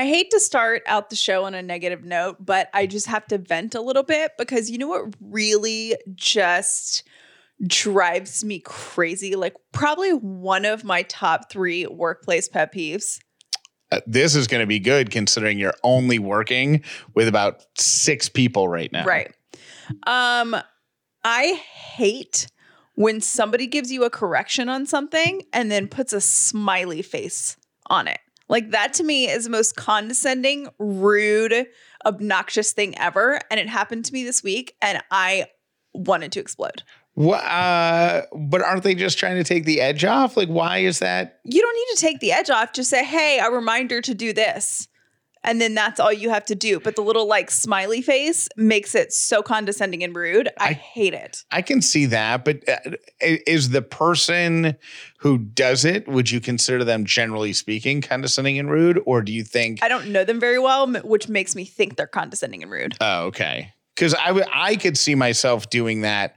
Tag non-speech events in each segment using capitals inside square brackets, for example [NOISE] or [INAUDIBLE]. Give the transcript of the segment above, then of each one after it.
I hate to start out the show on a negative note, but I just have to vent a little bit because you know what really just drives me crazy? Like, probably one of my top three workplace pet peeves. Uh, this is going to be good considering you're only working with about six people right now. Right. Um, I hate when somebody gives you a correction on something and then puts a smiley face on it. Like that to me is the most condescending, rude, obnoxious thing ever. And it happened to me this week and I wanted to explode. What, uh, but aren't they just trying to take the edge off? Like, why is that? You don't need to take the edge off. Just say, hey, a reminder to do this. And then that's all you have to do. But the little like smiley face makes it so condescending and rude. I, I hate it. I can see that. But uh, is the person who does it, would you consider them generally speaking condescending and rude? Or do you think. I don't know them very well, which makes me think they're condescending and rude. Oh, okay. Because I I could see myself doing that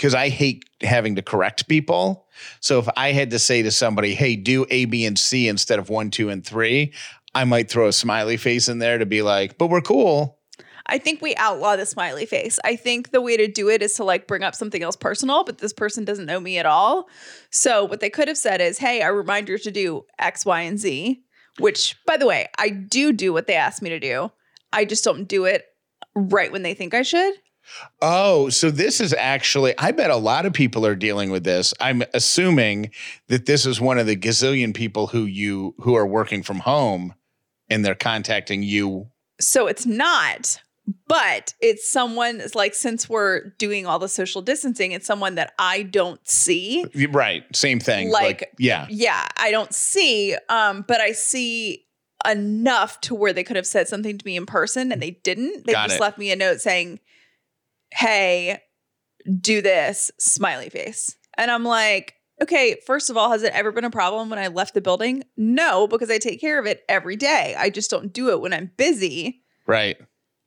because I hate having to correct people. So if I had to say to somebody, hey, do A, B, and C instead of one, two, and three, I might throw a smiley face in there to be like, but we're cool. I think we outlaw the smiley face. I think the way to do it is to like bring up something else personal, but this person doesn't know me at all. So what they could have said is, "Hey, I remind you to do X, Y, and Z." Which, by the way, I do do what they ask me to do. I just don't do it right when they think I should. Oh, so this is actually, I bet a lot of people are dealing with this. I'm assuming that this is one of the gazillion people who you who are working from home and they're contacting you. So it's not, but it's someone like since we're doing all the social distancing, it's someone that I don't see. Right. Same thing. Like, like yeah. Yeah. I don't see, um, but I see enough to where they could have said something to me in person and they didn't. They Got just it. left me a note saying, Hey, do this, smiley face. And I'm like, Okay, first of all, has it ever been a problem when I left the building? No, because I take care of it every day. I just don't do it when I'm busy. Right.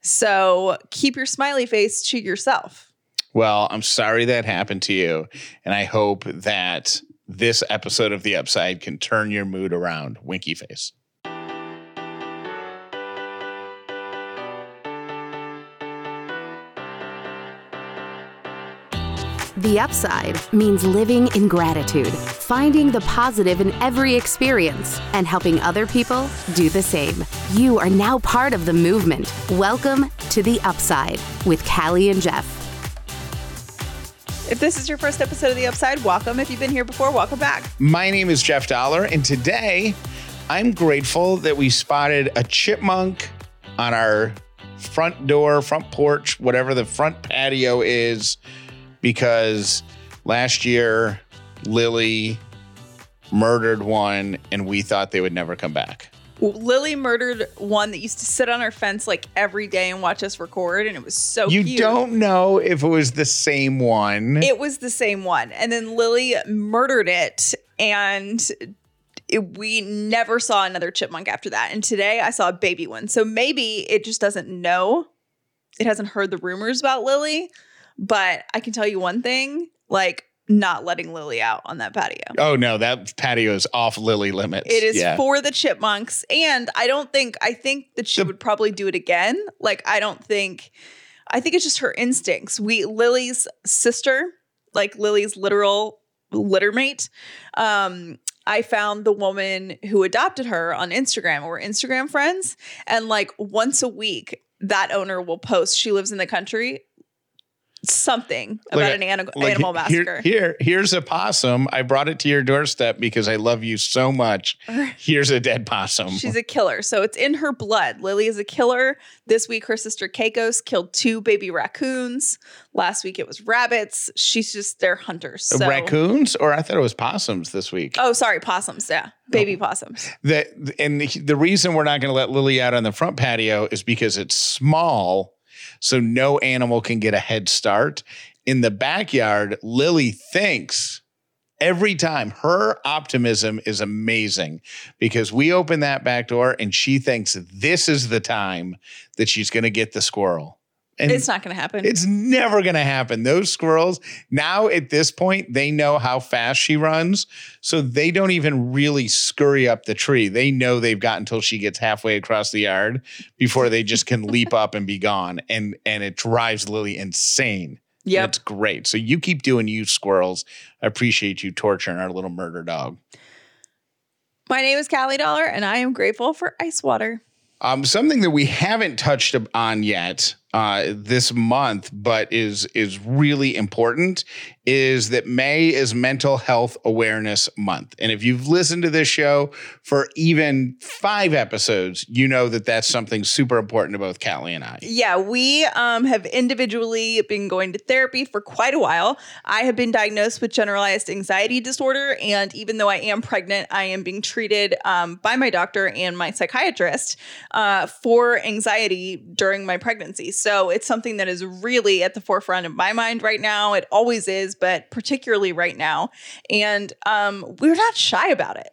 So keep your smiley face to yourself. Well, I'm sorry that happened to you. And I hope that this episode of The Upside can turn your mood around. Winky face. The upside means living in gratitude, finding the positive in every experience, and helping other people do the same. You are now part of the movement. Welcome to The Upside with Callie and Jeff. If this is your first episode of The Upside, welcome. If you've been here before, welcome back. My name is Jeff Dauler, and today I'm grateful that we spotted a chipmunk on our front door, front porch, whatever the front patio is because last year Lily murdered one and we thought they would never come back. Lily murdered one that used to sit on our fence like every day and watch us record, and it was so you cute. don't know if it was the same one. It was the same one. And then Lily murdered it, and it, we never saw another chipmunk after that. And today I saw a baby one. So maybe it just doesn't know. It hasn't heard the rumors about Lily. But I can tell you one thing like, not letting Lily out on that patio. Oh no, that patio is off Lily limits. It is yeah. for the chipmunks. And I don't think I think that she the, would probably do it again. Like I don't think I think it's just her instincts. We Lily's sister, like Lily's literal littermate, um, I found the woman who adopted her on Instagram. We're Instagram friends. And like once a week, that owner will post, she lives in the country something about like, an animal, like animal massacre. Here, here, here's a possum. I brought it to your doorstep because I love you so much. [LAUGHS] Here's a dead possum. She's a killer. So it's in her blood. Lily is a killer. This week, her sister Keikos killed two baby raccoons. Last week, it was rabbits. She's just, they're hunters. So. Raccoons? Or I thought it was possums this week. Oh, sorry. Possums. Yeah. Baby oh. possums. The, and the reason we're not going to let Lily out on the front patio is because it's small so no animal can get a head start. In the backyard, Lily thinks every time her optimism is amazing because we open that back door and she thinks this is the time that she's going to get the squirrel. And it's not going to happen. It's never going to happen. Those squirrels, now at this point, they know how fast she runs. So they don't even really scurry up the tree. They know they've got until she gets halfway across the yard before they just can leap up and be gone. And and it drives Lily insane. Yeah. It's great. So you keep doing you squirrels. I appreciate you torturing our little murder dog. My name is Callie Dauler, and I am grateful for ice water. Um, something that we haven't touched on yet uh, this month, but is is really important, is that May is Mental Health Awareness Month. And if you've listened to this show for even five episodes, you know that that's something super important to both Callie and I. Yeah, we um, have individually been going to therapy for quite a while. I have been diagnosed with generalized anxiety disorder, and even though I am pregnant, I am being treated um, by my doctor and my psychiatrist uh, for anxiety during my pregnancy. So it's something that is really at the forefront of my mind right now. It always is, but particularly right now. And um, we're not shy about it.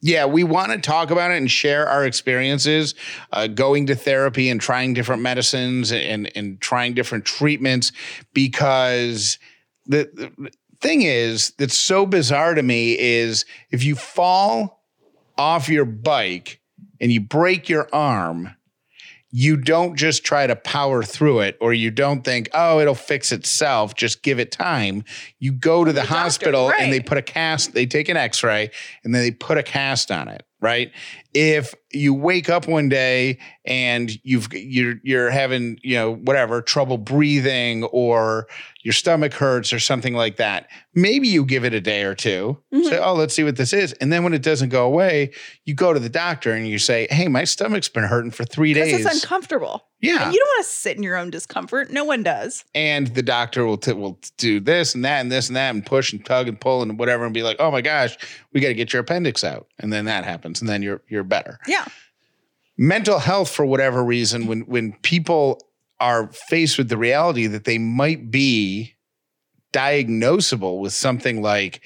Yeah, we want to talk about it and share our experiences uh, going to therapy and trying different medicines and, and trying different treatments because the, the thing is that's so bizarre to me is if you fall off your bike and you break your arm, you don't just try to power through it or you don't think, oh, it'll fix itself, just give it time. You go to the, The doctor, hospital right. and they put a cast, they take an x ray and then they put a cast on it, right? If you wake up one day and you've you're you're having, you know, whatever, trouble breathing or your stomach hurts or something like that, maybe you give it a day or 2 Mhm. Say, oh, let's see what this is. And then when it doesn't go away, you go to the doctor and you say, hey, my stomach's been hurting for three days. it's uncomfortable. yeah. And you don't want to sit in your own discomfort. No one does. and the doctor will t- will do this and that and this and that and push and tug and pull and whatever and be like, oh my gosh, we got to get your appendix out, and then that happens, and then you're you're better. Yeah. Mental health, for whatever reason, when when people are faced with the reality that they might be diagnosable with something like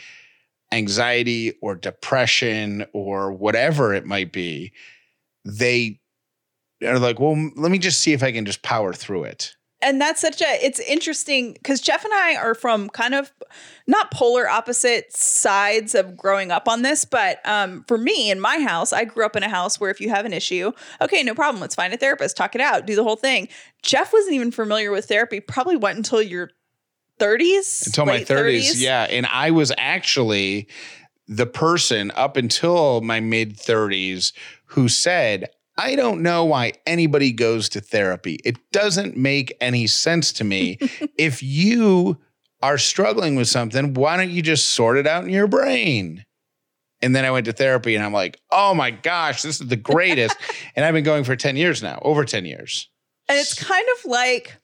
anxiety or depression or whatever it might be, they are like, well, let me just see if I can just power through it. And that's such a it's interesting because jeff and i are from kind of not polar opposite sides of growing up on this but um, for me in my house i grew up in a house where if you have an issue okay no problem let's find a therapist talk it out do the whole thing. Jeff wasn't even familiar with therapy probably went until your 30s until my late 30s, yeah and i was actually the person up until my mid 30s who said i don't know why anybody goes to therapy it doesn't make any sense to me [LAUGHS] if you are struggling with something why don't you just sort it out in your brain and then I went to therapy and I'm like, oh my gosh, this is the greatest. [LAUGHS] and I've been going for 10 years now, over 10 years. And it's kind of like,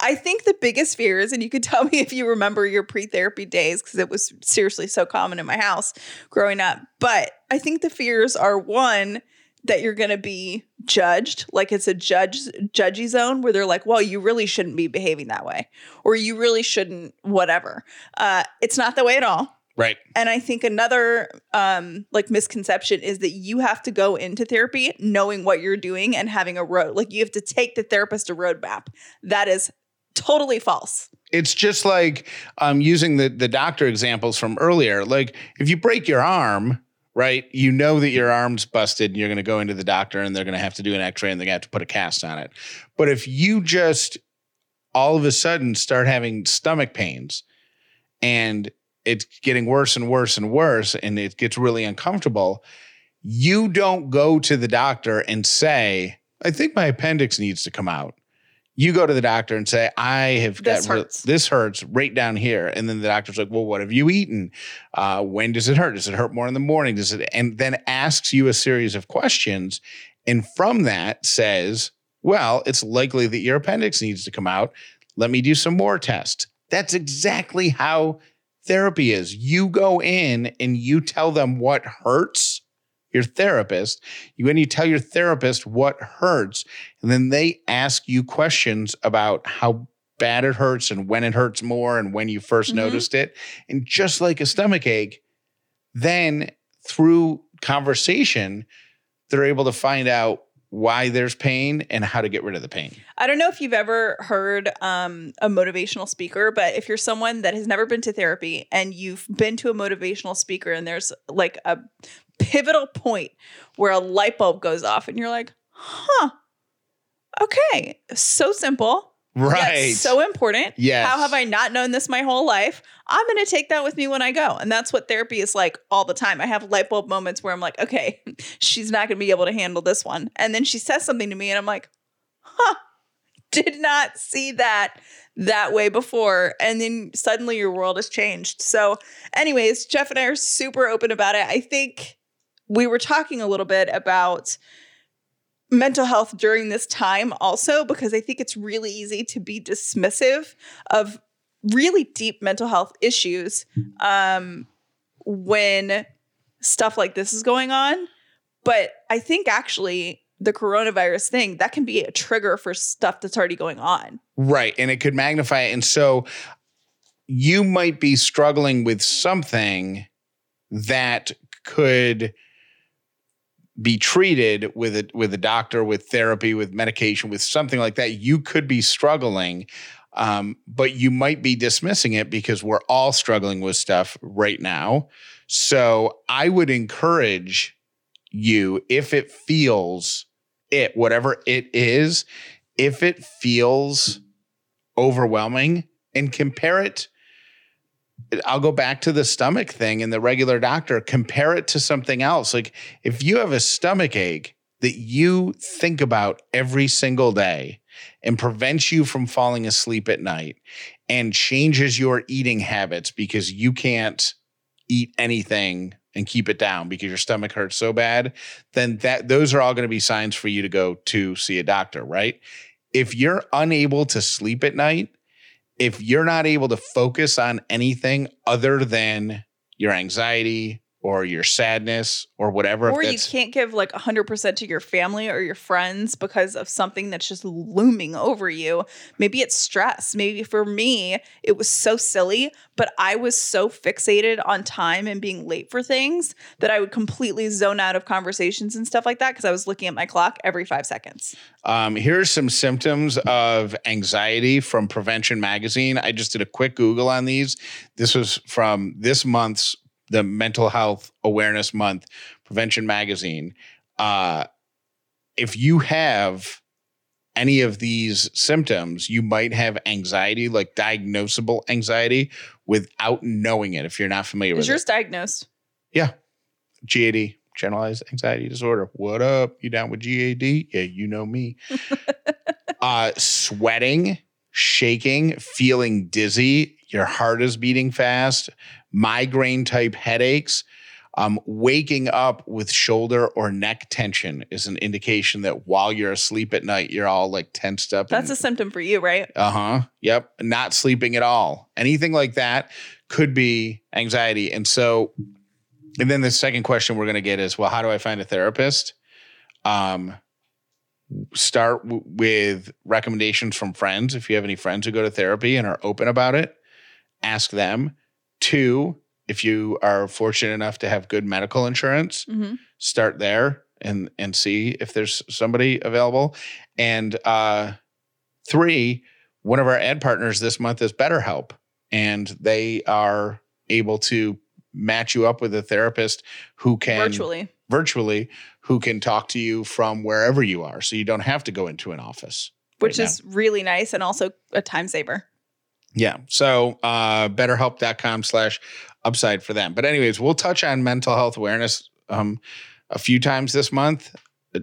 I think the biggest fears, and you could tell me [LAUGHS] if you remember your pre therapy days, because it was seriously so common in my house growing up. But I think the fears are one, that you're going to be judged like it's a judge judgy zone where they're like well you really shouldn't be behaving that way or you really shouldn't whatever uh, it's not that way at all Right. and I think another um like misconception is that you have to go into therapy knowing what you're doing and having a road. Like you have to take the therapist a roadmap. That is totally false. it's just like um, using the the doctor examples from earlier. Like if you break your arm, right, you know that your arm's busted, and you're going to go into the doctor, and they're going to have to do an X-ray, and they have to put a cast on it. But if you just all of a sudden start having stomach pains, and it's getting worse and worse and worse, and it gets really uncomfortable, you don't go to the doctor and say, "I think my appendix needs to come out." You go to the doctor and say, I have This got hurts. this hurts right down here. And then the doctor's like, Well, what have you eaten? Uh, when does it hurt? Does it hurt more in the morning? Does it and then asks you a series of questions. And from that says, Well, it's likely that your appendix needs to come out. Let me do some more tests. That's exactly how therapy is. You go in and you tell them what hurts your therapist. You and you tell your therapist what hurts, and then they ask you questions about how bad it hurts and when it hurts more and when you 1st Mhm. noticed it. And just like a stomach ache, then through conversation, they're able to find out why there's pain and how to get rid of the pain. I don't know if you've ever heard um, a motivational speaker, but if you're someone that has never been to therapy and you've been to a motivational speaker and there's like a pivotal point where a light bulb goes off and you're like, huh, okay, so simple. yet Right. so important. Yes. How have I not known this my whole life? I'm going to take that with me when I go. And that's what therapy is like all the time. I have light bulb moments where I'm like, okay, [LAUGHS] she's not going to be able to handle this one. And then she says something to me and I'm like, huh, did not see that that way before. And then suddenly your world has changed. So, anyways, Jeff and I are super open about it. I think we were talking a little bit about mental health during this time also because I think it's really easy to be dismissive of really deep mental health issues um, when stuff like this is going on. But I think actually the coronavirus thing that can be a trigger for stuff that's already going on. Right. And it could magnify it. And so you might be struggling with something that could be treated with a with a doctor, with therapy, with medication, with something like that. You could be struggling, um, but you might be dismissing it because we're all struggling with stuff right now. So I would encourage you if it feels it, whatever it is, if it feels overwhelming and compare it I'll go back to the stomach thing and the regular doctor compare it to something else. Like if you have a stomach ache that you think about every single day and prevents you from falling asleep at night and changes your eating habits because you can't eat anything and keep it down because your stomach hurts so bad then that those are all going to be signs for you to go to see a doctor right? If you're unable to sleep at night if you're not able to focus on anything other than your anxiety or your sadness or whatever, or you can't give like 100% to your family or your friends because of something that's just looming over you. Maybe it's stress. Maybe for me, it was so silly, but I was so fixated on time and being late for things that I would completely zone out of conversations and stuff like that because I was looking at my clock every five seconds. Um, are some symptoms of anxiety from Prevention Magazine. I just did a quick Google on these. This was from this month's the Mental Health Awareness Month Prevention Magazine. Uh, if you have any of these symptoms, you might have anxiety, like diagnosable anxiety, without knowing it. If you're not familiar Is with it. yours diagnosed? Yeah. GAD, generalized anxiety disorder. What up? You down with GAD? Yeah, you know me. [LAUGHS] uh, sweating, shaking, feeling dizzy, your heart is beating fast, migraine type headaches. Um, waking up with shoulder or neck tension is an indication that while you're asleep at night, you're all like tensed up. That's a symptom for you, right? Uh huh. Yep. Not sleeping at all. Anything like that could be anxiety. And so, and then the second question we're going to get is, well, how do I find a therapist? Um, start w- with recommendations from friends. If you have any friends who go to therapy and are open about it, ask them. Two, if you are fortunate enough to have good medical insurance, hmm start there and and see if there's somebody available. And uh, three, one of our ad partners this month is BetterHelp, and they are able to match you up with a therapist who can Virtually. virtually who can talk to you from wherever you are, so you don't have to go into an office. Which right now. is really nice and also a time saver. Yeah. So uh betterhelp.com slash upside for them. But anyways, we'll touch on mental health awareness um a few times this month.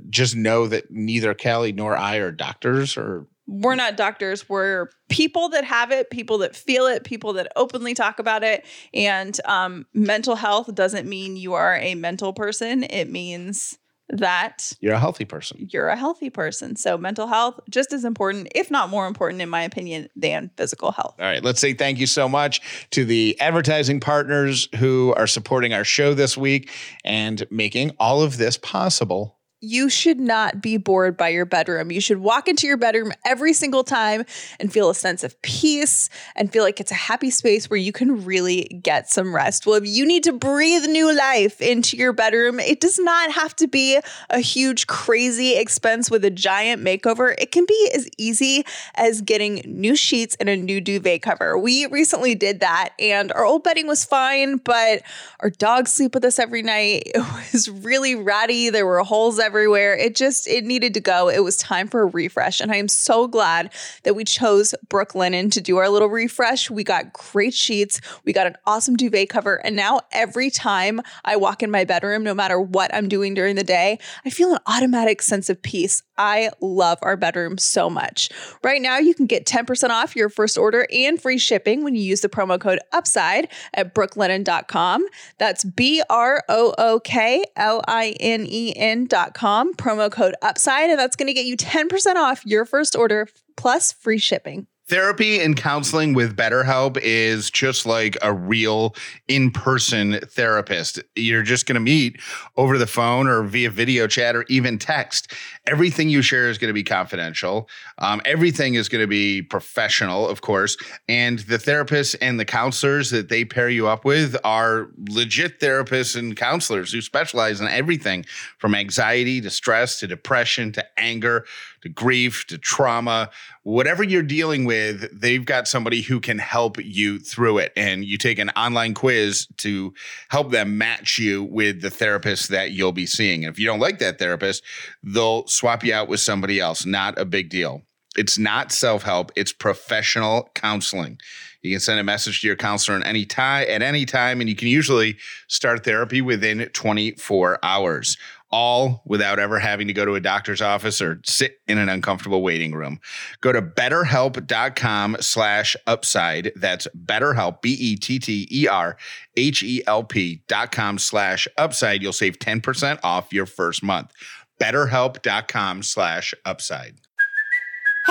Just know that neither Callie nor I are doctors or we're not doctors we're people that have it people that feel it people that openly talk about it and um, mental health doesn't mean you are a mental person it means that you're a healthy person. you're a healthy person so mental health just as important if not more important in my opinion than physical health All right, let's say thank you so much to the advertising partners who are supporting our show this week and making all of this possible. You should not be bored by your bedroom. You should walk into your bedroom every single time and feel a sense of peace and feel like it's a happy space where you can really get some rest. Well, if you need to breathe new life into your bedroom, it does not have to be a huge, crazy expense with a giant makeover. It can be as easy as getting new sheets and a new duvet cover. We recently did that and our old bedding was fine, but our dogs sleep with us every night. [LAUGHS] It was really ratty. There were holes everywhere everywhere. It just it needed to go. It was time for a refresh and I am so glad that we chose Brooklinen to do our little refresh. We got great sheets, we got an awesome duvet cover, and now every time I walk in my bedroom, no matter what I'm doing during the day, I feel an automatic sense of peace. I love our bedroom so much. Right now, you can get 10% off your first order and free shipping when you use the promo code UPSIDE at brooklinen.com. That's B R O O K L I N E N.com, promo code UPSIDE, and that's going to get you 10% off your first order plus free shipping. Therapy and counseling with BetterHelp is just like a real in person therapist. You're just going to meet over the phone or via video chat or even text. Everything you share is going to be confidential. Um, everything is going to be professional, of course. And the therapists and the counselors that they pair you up with are legit therapists and counselors who specialize in everything from anxiety to stress to depression to anger to grief to trauma. Whatever you're dealing with, they've got somebody who can help you through it. And you take an online quiz to help them match you with the therapist that you'll be seeing. And if you don't like that therapist, they'll swap you out with somebody else. Not a big deal. It's not self help, it's professional counseling. You can send a message to your counselor at any time at any time, and you can usually start therapy within 24 hours all without ever having to go to a doctor's office or sit in an uncomfortable waiting room. Go to betterhelp.com slash upside. That's betterhelp, B-E-T-T-E-R-H-E-L-P dot com slash upside. You'll save 10% off your first month. betterhelp.com slash upside.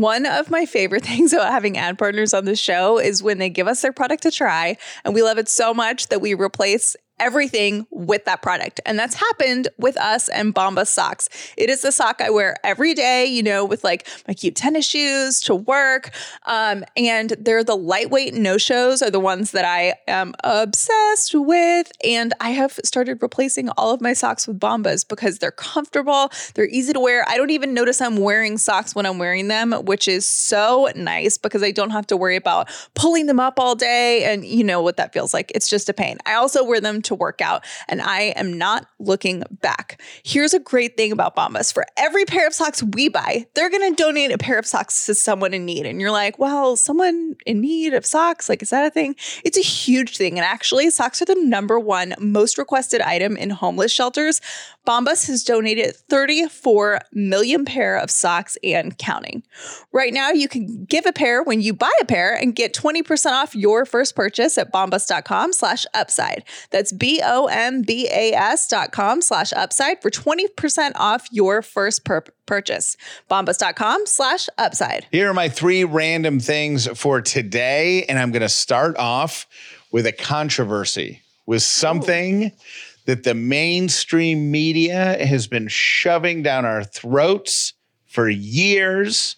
One of my favorite [LAUGHS] things about having ad partners on the show is when they give us their product to try, and we love it so much that we replace everything with that product. And that's happened with us and Bombas socks. It is the sock I wear every day, you know, with like my cute tennis shoes to work. Um, and they're the lightweight no shows are the ones that I am obsessed with. And I have started replacing all of my socks with Bombas because they're comfortable, they're easy to wear. I don't even notice I'm wearing socks when I'm wearing them, which is so nice because I don't have to worry about pulling them up all day. And you know what that feels like. It's just a pain. I also wear them to work out, and I am not looking back. Here's a great thing about Bombas for every pair of socks we buy, they're going to donate a pair of socks to someone in need. And you're like, well, someone in need of socks, like, is that a thing? It's a huge thing. And actually, socks are the number one most requested item in homeless shelters. Bombas has donated 34 million pair of socks and counting. Right now, you can give a pair when you buy a pair and get 20% off your first purchase at bombas.com slash upside. That's B-O-M-B-A-S dot com slash upside for 20% off your first per- purchase. Bombas.com slash upside. Here are my three random things for today, and I'm going to start off with a controversy, with something Ooh that the mainstream media has been shoving down our throats for years,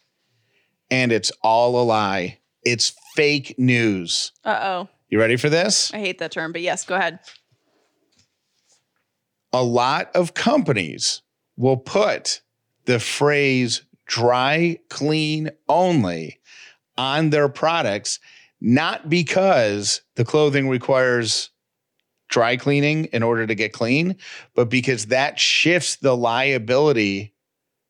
and it's all a lie. It's fake news. Uh oh. You ready for this? I hate that term, but yes, go ahead. A lot of companies will put the phrase dry clean only on their products, not because the clothing requires dry cleaning in order to get clean, but because that shifts the liability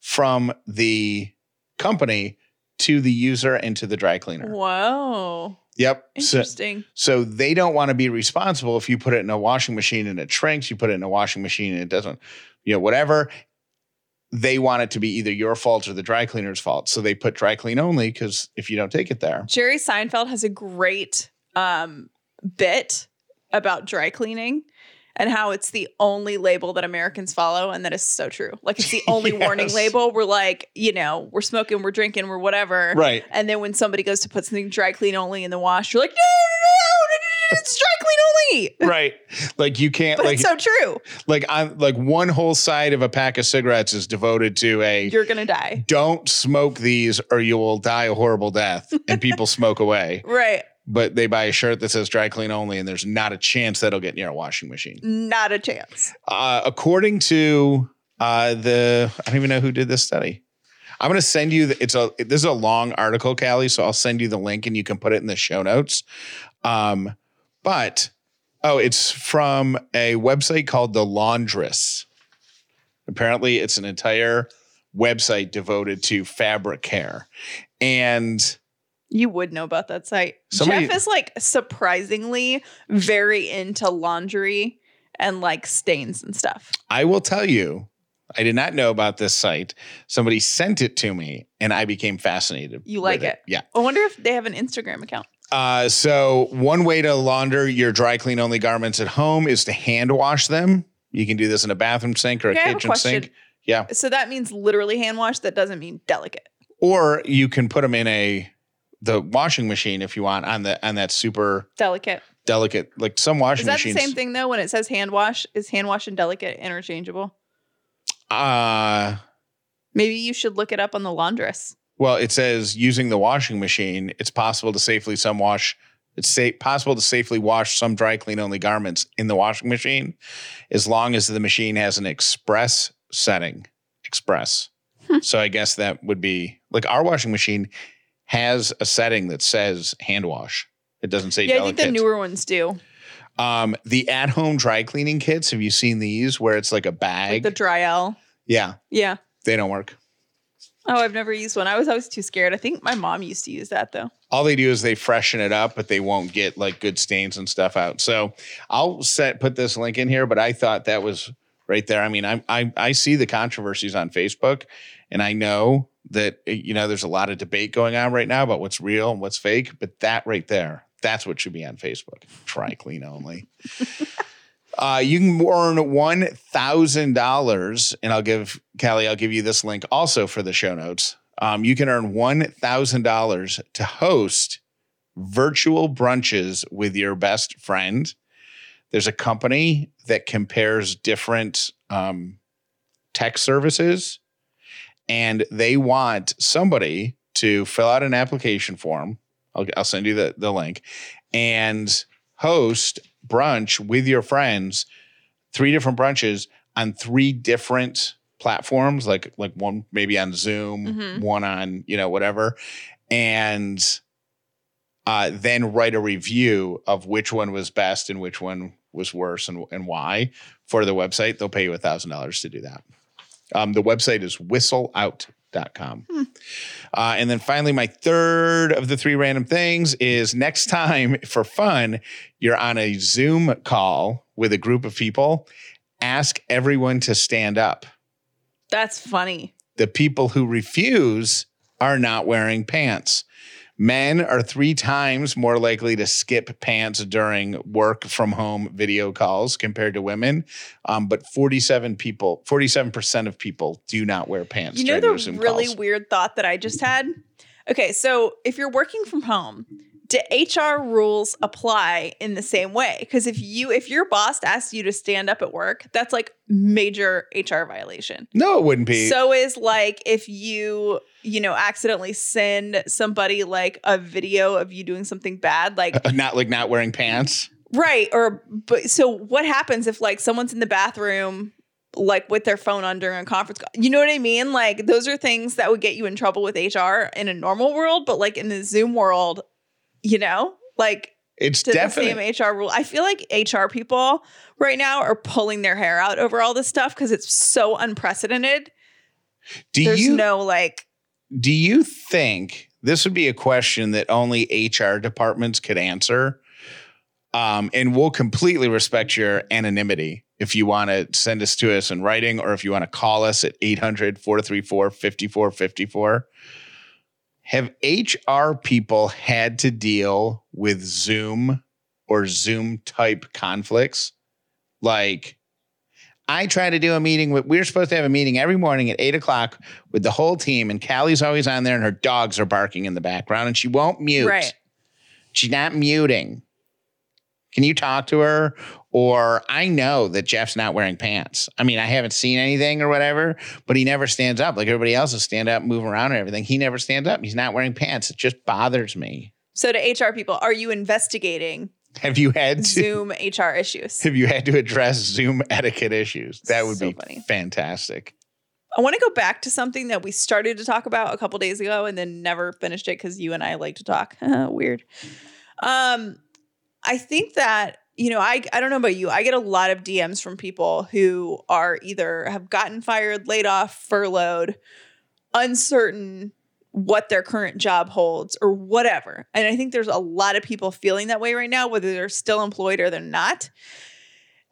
from the company to the user and to the dry cleaner. Whoa. Yep. Interesting. So, so they don't want to be responsible if you put it in a washing machine and it shrinks, you put it in a washing machine and it doesn't, you know, whatever. they want it to be either your fault or the dry cleaner's fault. So they put dry clean only because if you don't take it there, Jerry Seinfeld has a great um, bit about dry cleaning and how it's the only label that Americans follow. And that is so true. Like it's the [LAUGHS] only warning label. We're like, you know, we're smoking, we're drinking, we're whatever. right? And then when somebody goes to put something dry clean only in the wash, you're like, no, no, no, no, no, no, it's dry clean only. [LAUGHS] right. Like you can't But like it's so true. like I'm like one whole side of a pack of cigarettes is devoted to a You're gonna die. don't smoke these or you will die a horrible death and people [LAUGHS] smoke away. Right. But they buy a shirt that says dry clean only and there's not a chance that'll get near a washing machine. Not a chance. Uh, according to uh, the, I don't even know who did this study. I'm going to send you. The, it's a. This is a long article, Callie. So I'll send you the link and you can put it in the show notes. Um, but oh, it's from a website called the Laundress. Apparently, it's an entire website devoted to fabric care, and You would know about that site. Somebody- Jeff is like surprisingly very into laundry and like stains and stuff. I will tell you, I did not know about this site. Somebody sent it to me, and I became fascinated. You like it? Yeah. I wonder if they have an Instagram account. Uh, so one way to launder your dry clean only garments at home is to hand wash them. You can do this in a bathroom sink or a Okay, a kitchen question. sink. Yeah. So that means literally hand wash. That doesn't mean delicate. Or you can put them in a the washing machine if you want on the on that super Delicate. delicate like some washing Is that machines. the same thing though? When it says hand wash, is hand wash and delicate interchangeable? Uh Maybe you should look it up on the laundress. well, it says using the washing machine, it's possible to safely some wash. It's sa- possible to safely wash some dry clean only garments in the washing machine, as long as the machine has an express setting. Express. so I guess that would be like our washing machine has a setting that says hand wash. It doesn't say Yeah, I think the newer ones do. um, the at home dry cleaning kits. Have you seen these where it's like a Like bag? the dry L. yeah, Yeah. they don't work. Oh, I've never used one. I was always too scared. I think my mom used to use that though. all they do is they freshen it up, but they won't get like good stains and stuff out. So I'll set put this link in here, but I thought that was right there. I mean, I I I see the controversies on Facebook, and I know that eh, you know there's a lot of debate going on right now about what's real and what's fake. But that right there, that's what should be on Facebook. Try clean only. [LAUGHS] Uh, you can earn one thousand dollars, and I'll give Callie. I'll give you this link also for the show notes. Um, you can earn one thousand dollars to host virtual brunches with your best friend. There's a company that compares different um, tech services, and they want somebody to fill out an application form. I'll, I'll send you the, the link and host brunch with your friends, three different brunches on three different platforms, like like one maybe on Zoom, Mhm. one on you know whatever, and uh, then write a review of which one was best and which one was worse and, and why for the website. They'll pay you a thousand dollars to do that. Um, the website is whistleout.com. Uh, and then finally, my third of the three random things is next time [LAUGHS] for fun, you're on a Zoom call with a group of people. Ask everyone to stand up. That's funny. The people who refuse are not wearing pants. Men are three times more likely to skip pants during work from home video calls compared to women. Um, but 47 people, 47% of people do not wear pants. You know during the really calls. weird thought that I just had? Okay, so if you're working from home, do HR rules apply in the same way? Because if you if your boss asks you to stand up at work, that's like major HR violation. No, it wouldn't be. So is like if you, you know, accidentally send somebody like a video of you doing something bad, like [LAUGHS] not like not wearing pants. Right. Or but so what happens if like someone's in the bathroom like with their phone on during a conference call? You know what I mean? Like those are things that would get you in trouble with HR in a normal world, but like in the Zoom world, you know, like It's definitely the same HR rule. I feel like HR people right now are pulling their hair out over all this stuff because it's so unprecedented. do There's you no like do you think this would be a question that only HR departments could answer? Um, and we'll completely respect your anonymity if you want to send us to us in writing or if you want to call us at 800 434 5454. Have HR people had to deal with Zoom or Zoom type conflicts? Like, I try to do a meeting with, we're supposed to have a meeting every morning at eight o'clock with the whole team, and Callie's always on there and her dogs are barking in the background and she won't mute. Right. She's not muting. Can you talk to her? Or I know that Jeff's not wearing pants. I mean, I haven't seen anything or whatever, but he never stands up like everybody else is stand up, move around and everything. He never stands up. He's not wearing pants. It just bothers me. So to HR people, are you investigating Have you had to Zoom HR issues? [LAUGHS] have you had to address Zoom etiquette issues? That would So be funny. fantastic. I want to go back to something that we started to talk about a couple days ago and then never finished it because you and I like to talk. [LAUGHS] Weird. Um, I think that you know, I I don't know about you. I get a lot of DMs from people who are either have gotten fired, laid off, furloughed, uncertain what their current job holds or whatever. And I think there's a lot of people feeling that way right now, whether they're still employed or they're not.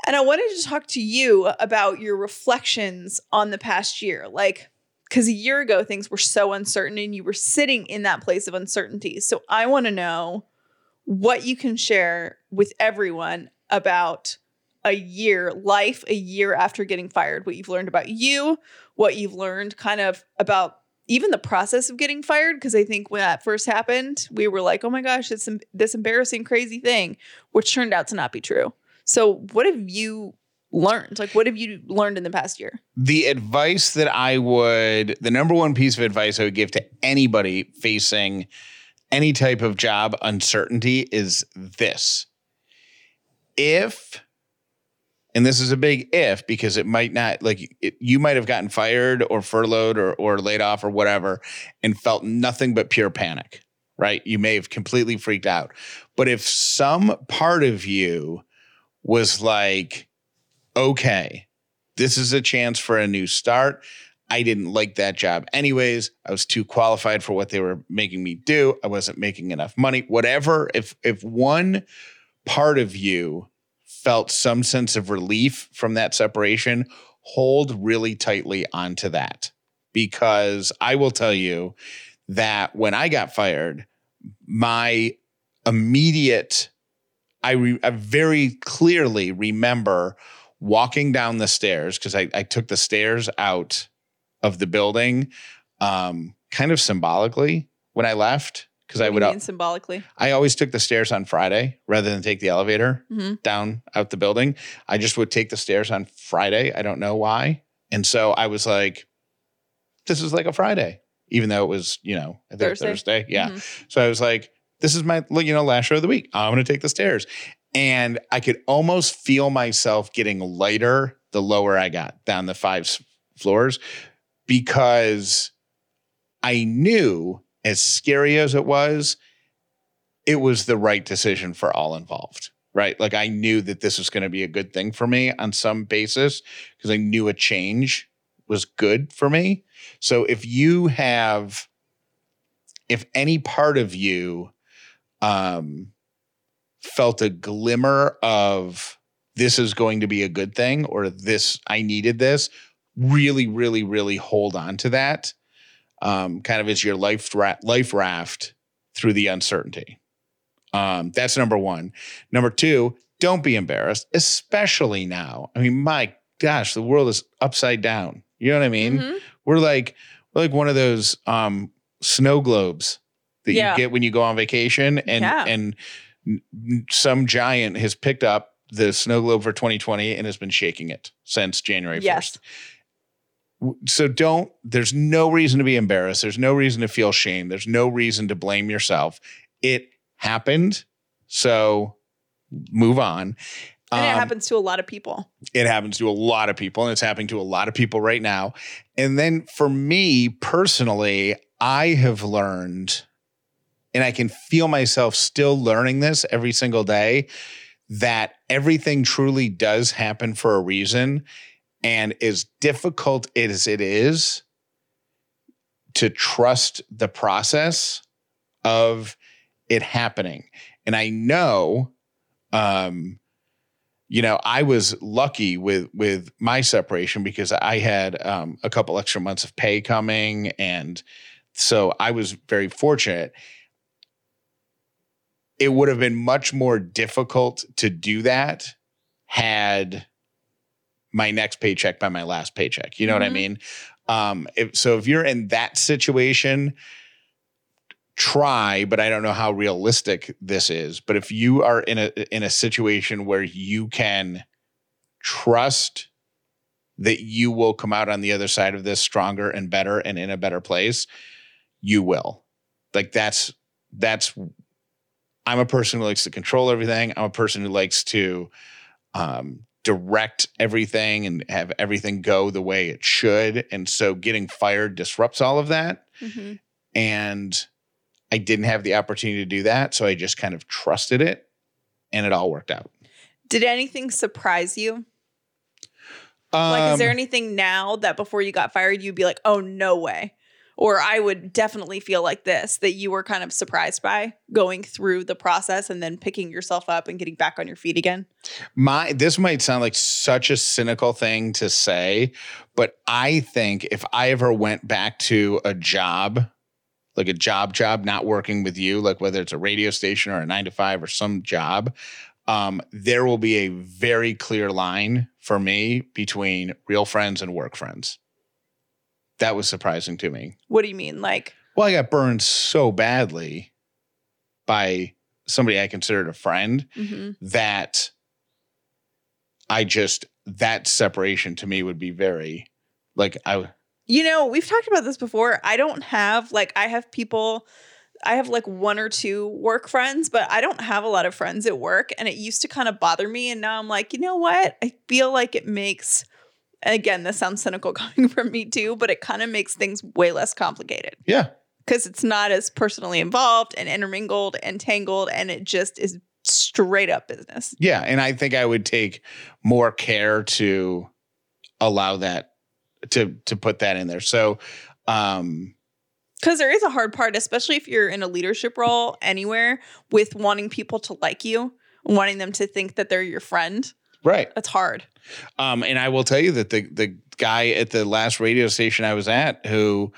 And I wanted to talk to you about your reflections on the past year. Like, because a year ago things were so uncertain and you were sitting in that place of uncertainty. So I want to know what you can share with everyone about a year, life a year after getting fired, what you've learned about you, what you've learned kind of about even the process of getting fired. Because I think when that first happened, we were like, oh my gosh, it's this embarrassing, crazy thing, which turned out to not be true. So, what have you learned? Like, what have you learned in the past year? The advice that I would, the number one piece of advice I would give to anybody facing any type of job uncertainty is this. If, and this is a big if because it might not, like, it, you might have gotten fired or furloughed or, or laid off or whatever and felt nothing but pure panic, right? You may have completely freaked out. But if some part of you was like, okay, this is a chance for a new start. I didn't like that job anyways. I was too qualified for what they were making me do. I wasn't making enough money. Whatever. If if one part of you felt some sense of relief from that separation, hold really tightly onto that. Because I will tell you that when I got fired, my immediate I, re- I very clearly remember walking down the stairs because I, I took the stairs out of the building, um, kind of symbolically when I left because I would mean symbolically. I always took the stairs on Friday rather than take the elevator Mhm. down out the building. I just would take the stairs on Friday. I don't know why, and so I was like, "This is like a Friday," even though it was you know I think Thursday. Thursday. Yeah, Mhm. so I was like, this is my, you know, last show of the week. I'm going to take the stairs. And I could almost feel myself getting lighter the lower I got down the five floors because I knew, as scary as it was, it was the right decision for all involved. Right. Like I knew that this was going to be a good thing for me on some basis because I knew a change was good for me. So if you have, if any part of you um, felt a glimmer of this is going to be a good thing or this I needed this, really, really, really hold on to that. Um, kind of as your life ra- life raft through the uncertainty. Um, that's number one. Number two, don't be embarrassed, especially now. I mean, my gosh, the world is upside down. You know what I mean? Mhm. We're like we're like one of those um, snow globes that Yeah. you get when you go on vacation, and Yeah. and some giant has picked up the snow globe for 2020 and has been shaking it since January 1st. Yes. So don't, there's no reason to be embarrassed. There's no reason to feel shame. There's no reason to blame yourself. It happened. So move on. And it Um, happens to a lot of people. it happens to a lot of people and it's happening to a lot of people right now. And then for me personally, I have learned and I can feel myself still learning this every single day that everything truly does happen for a reason and as difficult as it is to trust the process of it happening. And I know um you know, I was lucky with with my separation because I had um, a couple extra months of pay coming, and so I was very fortunate. It would have been much more difficult to do that had my next paycheck by my last paycheck. You know what I Mhm. mean? Um, if, so if you're in that situation, try, but I don't know how realistic this is. But if you are in a in a situation where you can trust that you will come out on the other side of this stronger and better and in a better place, you will. Like that's that's I'm a person who likes to control everything. I'm a person who likes to um direct everything and have everything go the way it should. And so getting fired disrupts all of that Mhm. and I didn't have the opportunity to do that, so I just kind of trusted it, and it all worked out. Did anything surprise you? Like, is there Um, anything now that before you got fired, you'd be like, oh, no way? Or I would definitely feel like this that you were kind of surprised by going through the process and then picking yourself up and getting back on your feet again. my this might sound like such a cynical thing to say, but I think if I ever went back to a job, like a job job, not working with you, like whether it's a radio station or a nine to five or some job, um, there will be a very clear line for me between real friends and work friends. That was surprising to me. What do you mean? Like, Well, I got burned so badly by somebody I considered a friend mhm. that I just that separation to me would be very like I You know, we've talked about this before. I don't have like I have people I have like one or two work friends, but I don't have a lot of friends at work and it used to kind of bother me and now I'm like, "You know what? I feel like it makes again, this sounds cynical [LAUGHS] coming from me too, but it kind of makes things way less complicated yeah because it's not as personally involved and intermingled and tangled and it just is straight up business. yeah and I think I would take more care to allow that to to put that in there. So um Because there is a hard part, especially if you're in a leadership role anywhere with wanting people to like you, wanting them to think that they're your friend. Right That's hard. Um, and I will tell you that the the guy at the last radio station I was at, who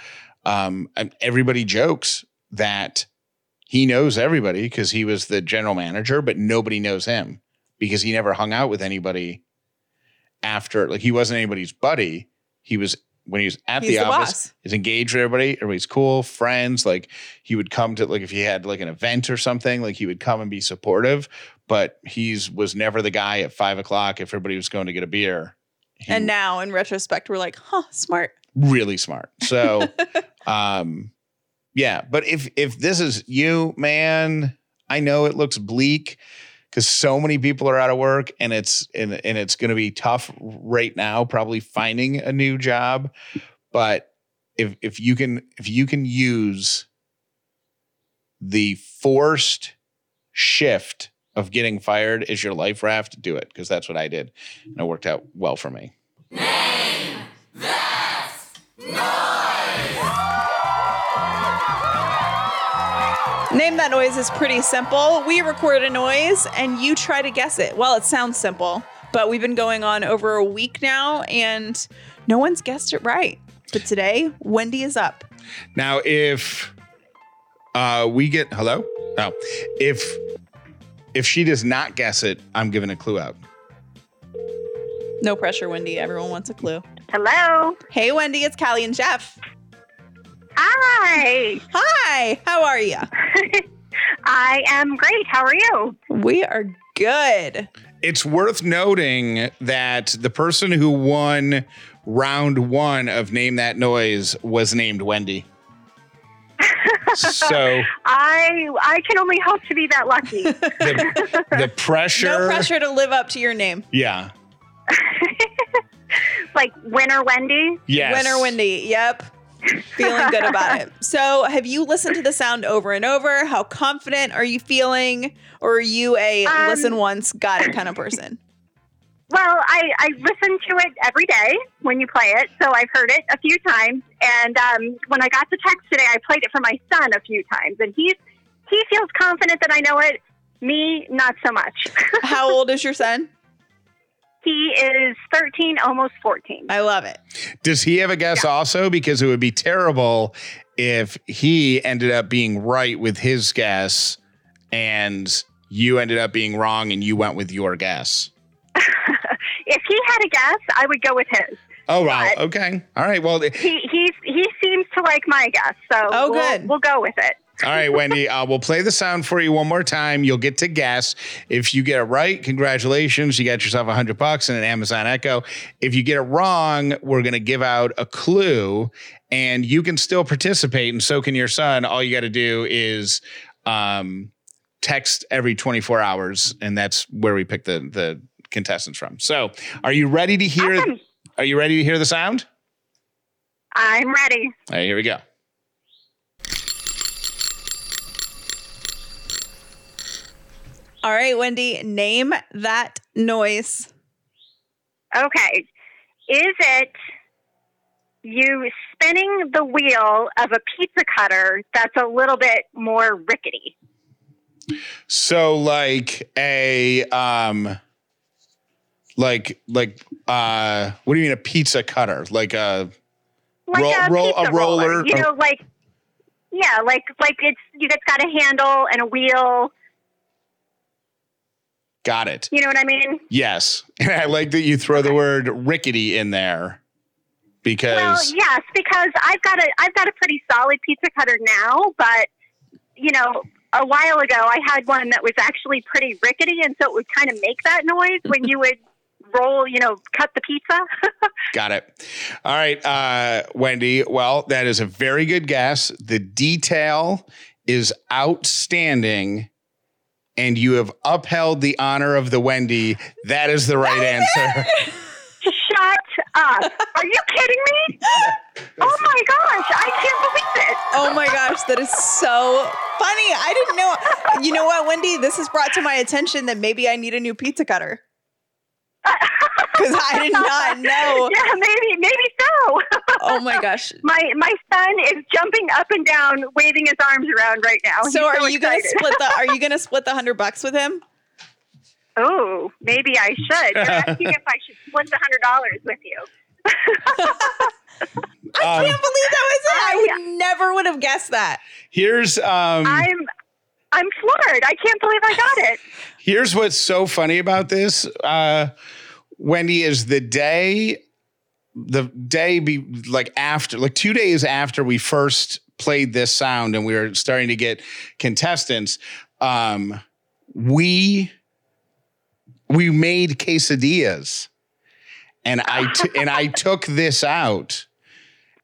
um, everybody jokes that he knows everybody because he was the general manager, but nobody knows him because he never hung out with anybody after. Like he wasn't anybody's buddy. He was when he was at He's the, the office. He's engaged with everybody. Everybody's cool, friends. Like he would come to like if he had like an event or something, like he would come and be supportive. But he's was never the guy at five o'clock if everybody was going to get a beer. He- and now in retrospect, we're like, huh, smart. really smart. So, [LAUGHS] um, yeah. But if if this is you, man, I know it looks bleak because so many people are out of work, and it's and and it's going to be tough right now, probably finding a new job. But if if you can if you can use the forced shift of getting fired as your life raft, do it because that's what I did, and it worked out well for me. Name that noise is pretty simple. We record a noise and you try to guess it. Well, it sounds simple, but we've been going on over a week now and no one's guessed it right. But today, Wendy is up. Now, if uh, we get hello, oh, if if she does not guess it, I'm giving a clue out. No pressure, Wendy. Everyone wants a clue. Hello. Hey, Wendy, it's Callie and Jeff. Hi. Hi, how are you? [LAUGHS] I am great. How are you? We are good. It's worth noting that the person who won round one of Name That Noise was named Wendy. so [LAUGHS] I I can only hope to be that lucky. [LAUGHS] the, the pressure, No pressure to live up to your name. yeah, like winner Wendy. yes, Winner Wendy. Yep. Feeling good about it. [LAUGHS] So, have you listened to the sound over and over? How confident are you feeling? Or are you a Um, listen once, got it kind of person? Well, I, I listen to it every day when you play it, so I've heard it a few times. And um, when I got the text today, I played it for my son a few times, and he's he feels confident that I know it. Me, not so much. [LAUGHS] How old is your son? He is 13, almost 14. I love it. Does he have a guess also? Because it would be terrible if he ended up being right with his guess and you ended up being wrong and you went with your guess. [LAUGHS] if he had a guess, I would go with his. Oh, wow. But- Okay. All right. Well, He he's he seems to like my guess, so Oh, we'll, good. we'll go with it. All right, Wendy, uh, we'll play the sound for you one more time. You'll get to guess. If you get it right, congratulations. You got yourself a hundred bucks and an Amazon Echo. If you get it wrong, we're going to give out a clue and you can still participate and so can your son. All you got to do is um, text every 24 hours and that's where we pick the, the contestants from. So are you ready to hear, Awesome. are you ready to hear the sound? I'm ready. All right, here we go. All right, Wendy, name that noise. Okay. Is it you spinning the wheel of a pizza cutter that's a little bit more rickety? So like a um like like uh what do you mean a pizza cutter? Like a Like Roll- a, roll- a pizza roller, You or- know, like yeah, like like it's you it's got a handle and a wheel. Got it. You know what I mean? Yes. And [LAUGHS] I like that you throw the word rickety in there because Well, yes, because I've got a I've got a pretty solid pizza cutter now, but you know, a while ago I had one that was actually pretty rickety, and so it would kind of make that noise when you would [LAUGHS] roll, you know, cut the pizza. [LAUGHS] got it. All right, uh Wendy, well, that is a very good guess. The detail is outstanding. And you have upheld the honor of the Wendy. That is the right answer. [LAUGHS] Shut up! Are you kidding me? Oh my gosh, I can't believe it. Oh my gosh, that is so funny. I didn't know. You know what, Wendy? This has brought to my attention that maybe I need a new pizza cutter. [LAUGHS] Because I did not know. Yeah, maybe, maybe so. Oh my gosh. [LAUGHS] my my son is jumping up and down, waving his arms around right now. So He's are you gonna split the are you [LAUGHS] gonna split the hundred bucks with him? Oh, maybe I should. You're asking if I should split the hundred dollars with you. I Um, can't believe that was it. I I- would never would have guessed that. Here's um I'm I'm floored. I can't believe I got it. [LAUGHS] Here's what's so funny about this, uh, Wendy, is the day, the day be like after, like two days after we first played this sound and we were starting to get contestants, um, we we made quesadillas, and I t- and I [LAUGHS] took this out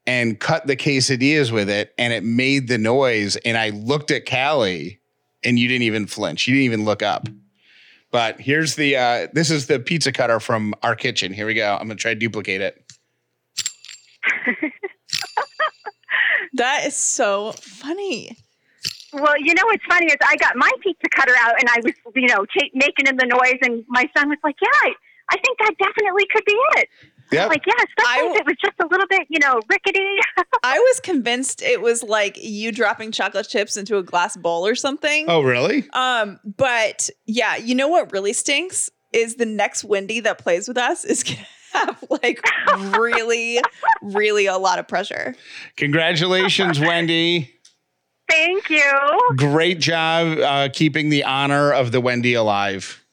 and cut the quesadillas with it, and it made the noise. And I looked at Callie, and you didn't even flinch. You didn't even look up. But here's the uh, this is the pizza cutter from our kitchen. Here we go. I'm gonna try to duplicate it. [LAUGHS] That is so funny. Well, you know what's funny is I got my pizza cutter out and I was, you know, ta making in the noise, and my son was like, "Yeah, I, I think that definitely could be it." Yep. I'm like, yeah, especially I- if it was just a little bit, you know, rickety. [LAUGHS] I was convinced it was like you dropping chocolate chips into a glass bowl or something. oh, really? Um, but yeah, you know what really stinks is the next Wendy that plays with us is [LAUGHS] gonna have like really, really a lot of pressure. Congratulations, [LAUGHS] Wendy. Thank you. Great job uh, keeping the honor of the Wendy alive.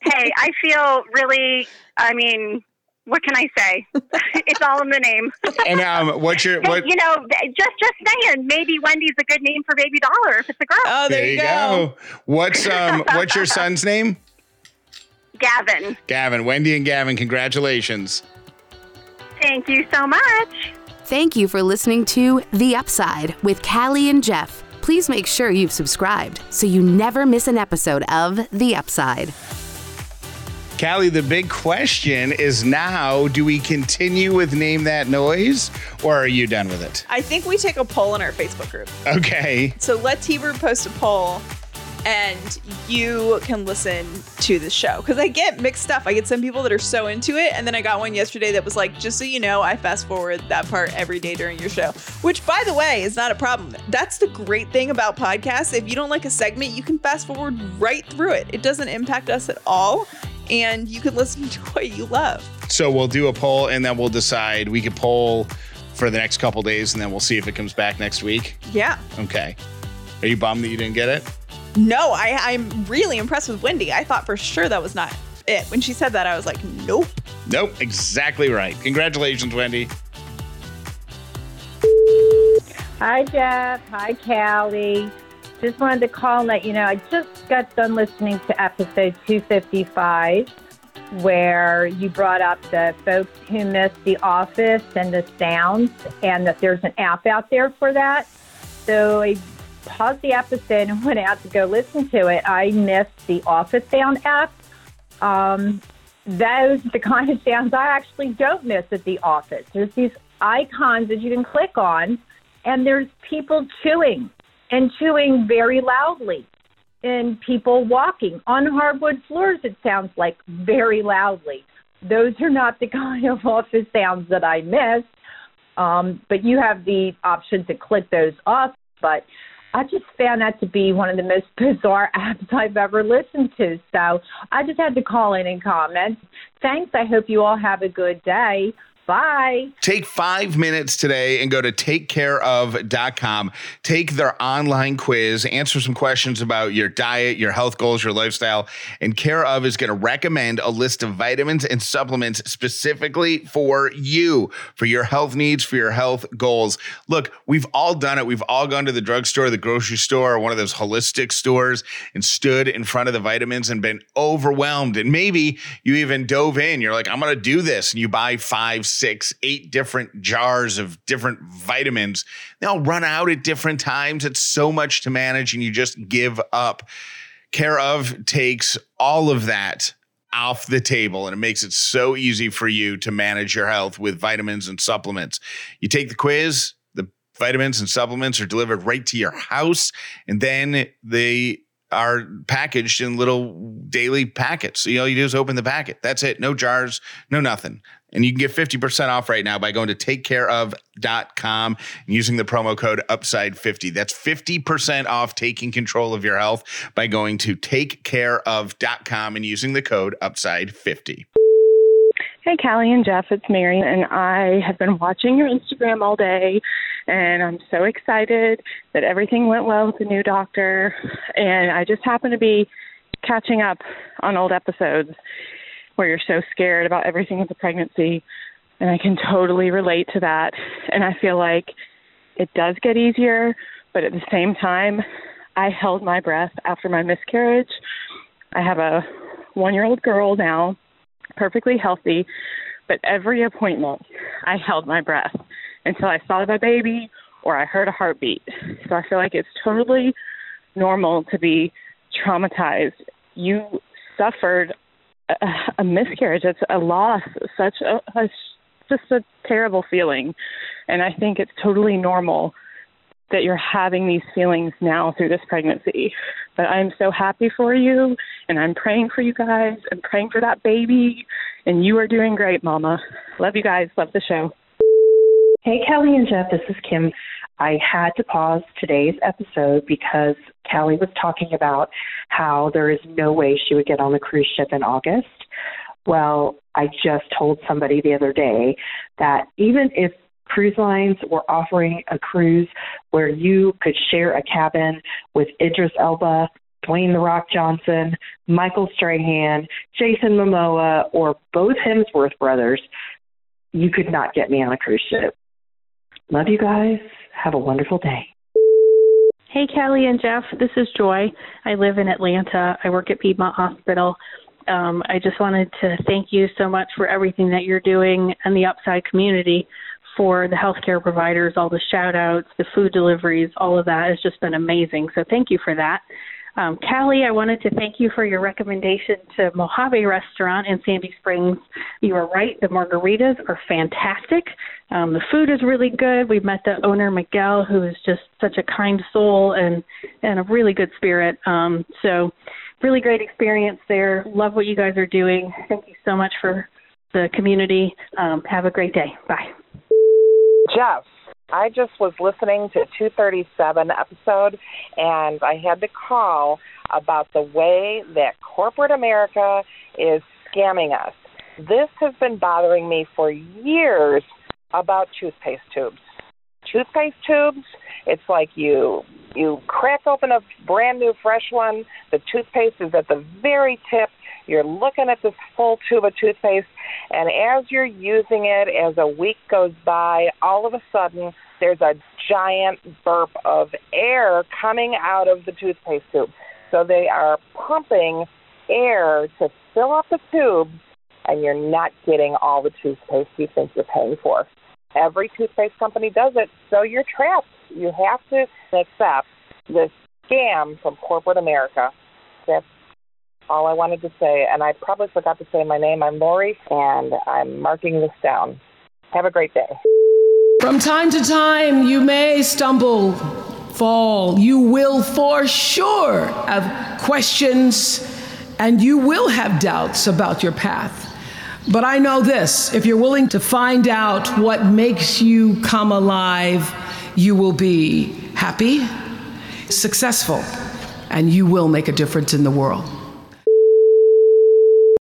Hey, I feel really. I mean, what can I say? [LAUGHS] it's all in the name. And um, what's your [LAUGHS] what? you know, just just saying, maybe Wendy's a good name for Baby Dauler if it's a girl. Oh, there, you go. What's um what's your son's name? [LAUGHS] Gavin, Gavin. Wendy and Gavin. Congratulations. thank you so much. Thank you for listening to The Upside with Callie and Jeff. Please make sure you've subscribed so you never miss an episode of The Upside. Callie, the big question is now: Do we continue with name that noise, or are you done with it? I think we take a poll in our Facebook group. Okay. So let T-Bird post a poll and you can listen to the show. Because I get mixed stuff. I get some people that are so into it. And then I got one yesterday that was like, just so you know, I fast forward that part every day during your show. Which, by the way, is not a problem. That's the great thing about podcasts. If you don't like a segment, you can fast forward right through it. It doesn't impact us at all. And you can listen to [LAUGHS] what you love. So we'll do a poll and then we'll decide. We could poll for the next couple days and then we'll see if it comes back next week. Yeah. Okay. Are you bummed that you didn't get it? No, I, I'm really impressed with Wendy. I thought for sure that was not it. When she said that, I was like, nope. Nope, exactly right. Congratulations, Wendy. Hi, Jeff. Hi, Callie. Just wanted to call and let you know I just got done listening to episode 255, where you brought up the folks who missed The Office and the sounds, and that there's an app out there for that. So I paused the episode and [LAUGHS] went out to go listen to it. I missed the Office Sound app. Um, those the [LAUGHS] kind of sounds I actually don't miss at the office. There's these icons that you can click on, and there's people chewing and chewing very loudly, and people walking on hardwood floors. It sounds like very loudly. Those are not the [LAUGHS] kind of office sounds that I miss. Um, but you have the option to click those off. But I just found that to be one of the most [LAUGHS] bizarre apps I've ever listened to. So I just had to call in and comment. Thanks. I hope you all have a good day. Bye. Take five minutes today and go to takecareof.com. Take their online quiz, answer some questions about your diet, your health goals, your lifestyle. And Care of is going to recommend a list of vitamins and supplements specifically for you, for your health needs, for your health goals. Look, we've all done it. We've all gone to the drugstore, the grocery store, or one of those holistic stores and stood in front of the vitamins and been overwhelmed. And maybe you even dove in. You're like, I'm going to do this. And you buy five, six, eight different jars of different vitamins. They'll run out at different times. It's so much to manage, and you just give up. Care of takes all of that off the table and it makes it so easy for you to manage your health with vitamins and supplements. You take the quiz, the vitamins and supplements are delivered right to your house, and then they are packaged in little daily packets. So all you do is open the packet. That's it. No jars, no nothing. And you can get 50% off right now by going to takecareof.com and using the promo code UPSIDE50. That's 50% off taking control of your health by going to takecareof.com and using the code UPSIDE50. Hey, Callie and Jeff, it's Mary, and I have been watching your Instagram all day, and I'm so excited that everything went well with the new doctor. And I just happen to be catching up on old episodes where you're so scared about everything with the pregnancy. And I can totally relate to that. And I feel like it does get easier, but at the same time, I held my breath after my miscarriage. I have a one year old girl now, perfectly healthy, but every appointment, I held my breath until I saw my baby or I heard a heartbeat. So I feel like it's totally normal to be traumatized. You suffered a, miscarriage. It's a loss, such a, a just a terrible feeling, and I think it's totally normal that you're having these feelings now through this pregnancy. But I'm so happy for you, and I'm praying for you guys, and praying for that baby, and you are doing great, Mama. Love you guys. Love the show. Hey, Callie and Jeff, this is Kim. I had to pause today's episode because Callie was talking about how there is no way she would get on the cruise ship in August. Well, I just told somebody the other day that even if cruise lines were offering a cruise where you could share a cabin with Idris Elba, Dwayne The Rock Johnson, Michael Strahan, Jason Momoa, or both Hemsworth brothers, you could not get me on a cruise ship. Love you guys. Have a wonderful day. Hey, Callie and Jeff. This is Joy. I live in Atlanta. I work at Piedmont Hospital. Um, I just wanted to thank you so much for everything that you're doing and the Upside community for the healthcare providers, all the shout outs, the food deliveries, all of that has just been amazing. So thank you for that. Um, Callie, I wanted to thank you for your recommendation to Mojave Restaurant in Sandy Springs. You are right, the margaritas are fantastic. Um, the food is really good. We met the owner, Miguel, who is just such a kind soul and, and a really good spirit. Um, so, really great experience there. Love what you guys are doing. Thank you so much for the community. Um, have a great day. Bye. Jeff, I just was listening to 237 episode and I had to call about the way that corporate America is scamming us. This has been bothering me for years about toothpaste tubes. Toothpaste tubes, it's like you you crack open a brand new fresh one, the toothpaste is at the very tip. You're looking at this full tube of toothpaste, and as you're using it, as a week goes by, all of a sudden there's a giant burp of air coming out of the toothpaste tube. So they are pumping air to fill up the tube, and you're not getting all the toothpaste you think you're paying for. Every toothpaste company does it, so you're trapped. You have to accept this scam from corporate America. That's all I wanted to say. And I probably forgot to say my name. I'm Lori, and I'm marking this down. Have a great day. From time to time, you may stumble, fall. You will for sure have questions, and you will have doubts about your path. But I know this if you're willing to find out what makes you come alive, you will be happy, successful, and you will make a difference in the world.